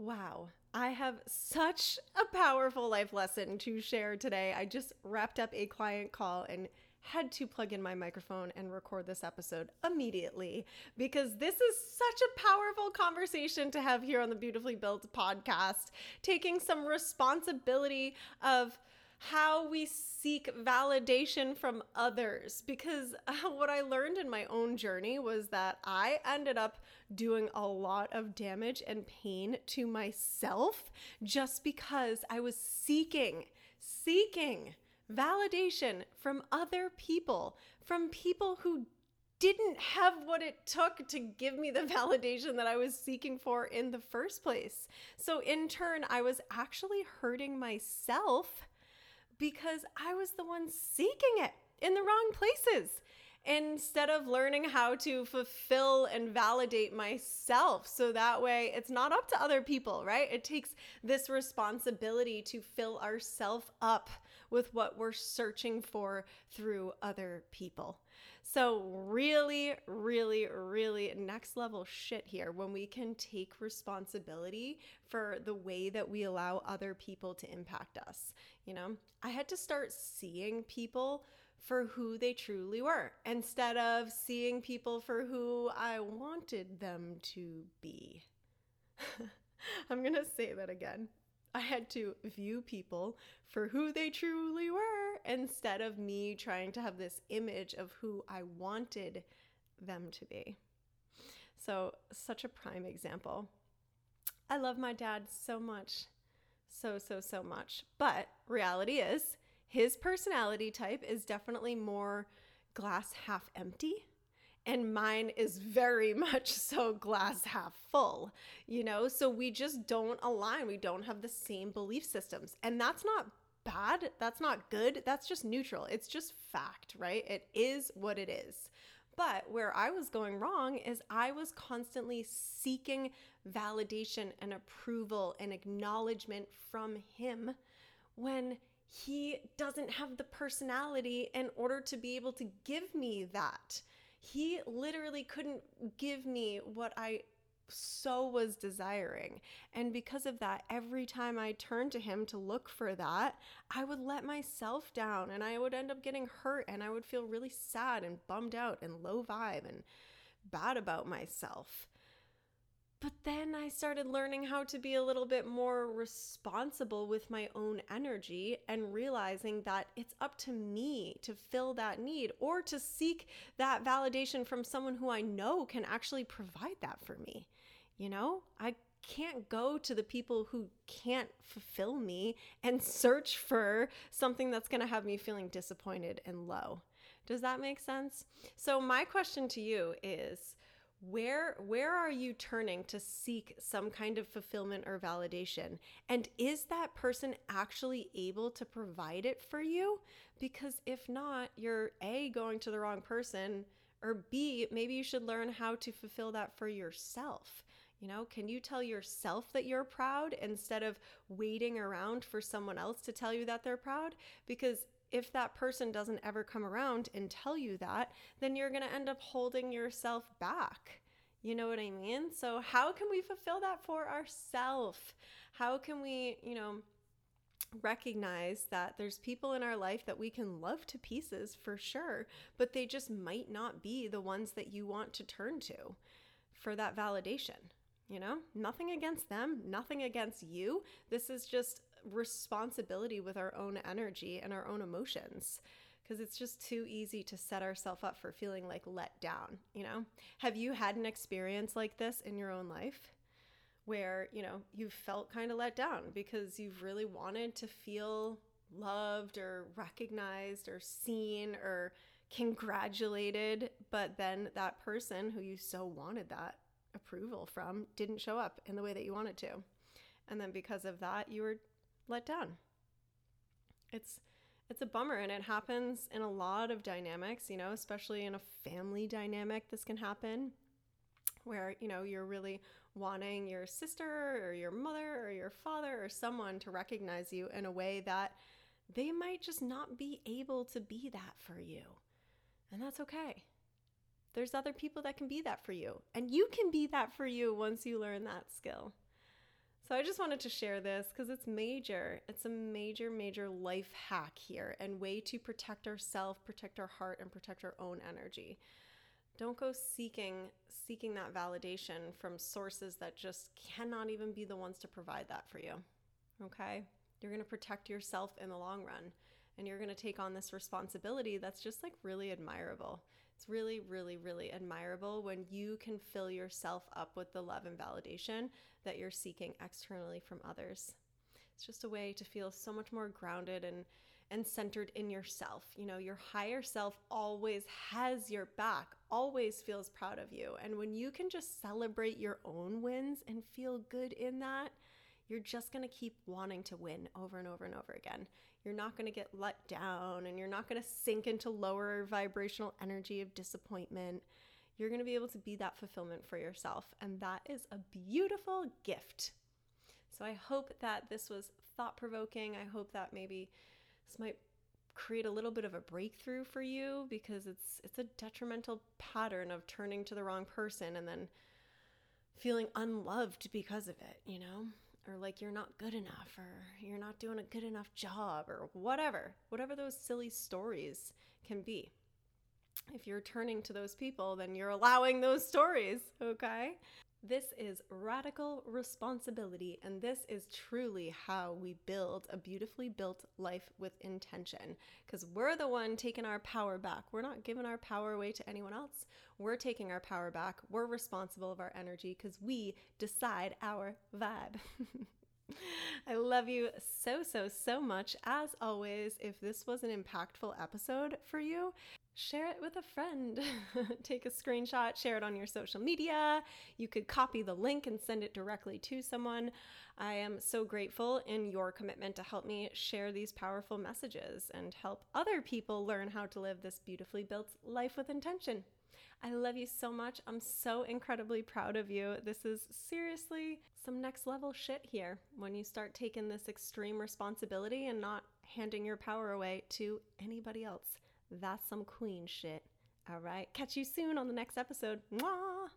Wow. I have such a powerful life lesson to share today. I just wrapped up a client call and had to plug in my microphone and record this episode immediately because this is such a powerful conversation to have here on the Beautifully Built podcast, taking some responsibility of how we seek validation from others. Because what I learned in my own journey was that I ended up doing a lot of damage and pain to myself just because I was seeking, seeking validation from other people, from people who didn't have what it took to give me the validation that I was seeking for in the first place. So, in turn, I was actually hurting myself because I was the one seeking it in the wrong places instead of learning how to fulfill and validate myself. So that way it's not up to other people, right? It takes this responsibility to fill ourselves up with what we're searching for through other people. So, really, really, really next level shit here when we can take responsibility for the way that we allow other people to impact us. You know, I had to start seeing people for who they truly were instead of seeing people for who I wanted them to be. I'm going to say that again. I had to view people for who they truly were instead of me trying to have this image of who I wanted them to be. So, such a prime example. I love my dad so much. So, so, so much. But reality is, his personality type is definitely more glass half empty and mine is very much so glass half full, you know? So we just don't align. We don't have the same belief systems. And that's not bad. That's not good. That's just neutral. It's just fact, right? It is what it is. But where I was going wrong is I was constantly seeking validation and approval and acknowledgement from him when he doesn't have the personality in order to be able to give me that. He literally couldn't give me what I so was desiring. And because of that, every time I turned to him to look for that, I would let myself down and I would end up getting hurt and I would feel really sad and bummed out and low vibe and bad about myself. But then I started learning how to be a little bit more responsible with my own energy and realizing that it's up to me to fill that need or to seek that validation from someone who I know can actually provide that for me. You know, I can't go to the people who can't fulfill me and search for something that's going to have me feeling disappointed and low. Does that make sense? So, my question to you is where where are you turning to seek some kind of fulfillment or validation? And is that person actually able to provide it for you? Because if not you're a going to the wrong person or b maybe you should learn how to fulfill that for yourself. You know can you tell yourself that you're proud instead of waiting around for someone else to tell you that they're proud? Because if that person doesn't ever come around and tell you that, then you're going to end up holding yourself back. You know what I mean? So, how can we fulfill that for ourselves? How can we, you know, recognize that there's people in our life that we can love to pieces for sure, but they just might not be the ones that you want to turn to for that validation? You know, nothing against them, nothing against you. This is just responsibility with our own energy and our own emotions because it's just too easy to set ourselves up for feeling like let down, you know? Have you had an experience like this in your own life where, you know, you felt kind of let down because you've really wanted to feel loved or recognized or seen or congratulated, but then that person who you so wanted that approval from didn't show up in the way that you wanted to. And then because of that, you were let down. It's it's a bummer and it happens in a lot of dynamics, you know, especially in a family dynamic this can happen where, you know, you're really wanting your sister or your mother or your father or someone to recognize you in a way that they might just not be able to be that for you. And that's okay. There's other people that can be that for you, and you can be that for you once you learn that skill. So I just wanted to share this because it's major. It's a major, major life hack here and way to protect ourselves, protect our heart, and protect our own energy. Don't go seeking seeking that validation from sources that just cannot even be the ones to provide that for you. Okay? You're going to protect yourself in the long run and you're going to take on this responsibility that's just like really admirable. It's really, really, really admirable when you can fill yourself up with the love and validation that you're seeking externally from others. It's just a way to feel so much more grounded and and centered in yourself. You know, your higher self always has your back, always feels proud of you. And when you can just celebrate your own wins and feel good in that, you're just going to keep wanting to win over and over and over again. You're not going to get let down and you're not going to sink into lower vibrational energy of disappointment. You're going to be able to be that fulfillment for yourself. And that is a beautiful gift. So I hope that this was thought provoking. I hope that maybe this might create a little bit of a breakthrough for you because it's it's a detrimental pattern of turning to the wrong person and then feeling unloved because of it, you know? Or like you're not good enough or you're not doing a good enough job or whatever, whatever those silly stories can be. If you're turning to those people, then you're allowing those stories, okay? This is radical responsibility, and this is truly how we build a beautifully built life with intention. Because we're the one taking our power back. We're not giving our power away to anyone else. We're taking our power back. We're responsible of our energy because we decide our vibe. I love you so, so, so much. As always, if this was an impactful episode for you, share it with a friend. Take a screenshot, share it on your social media. You could copy the link and send it directly to someone. I am so grateful in your commitment to help me share these powerful messages and help other people learn how to live this beautifully built life with intention. I love you so much. I'm so incredibly proud of you. This is seriously some next level shit here when you start taking this extreme responsibility and not handing your power away to anybody else. That's some queen shit. All right. Catch you soon on the next episode. Mwah!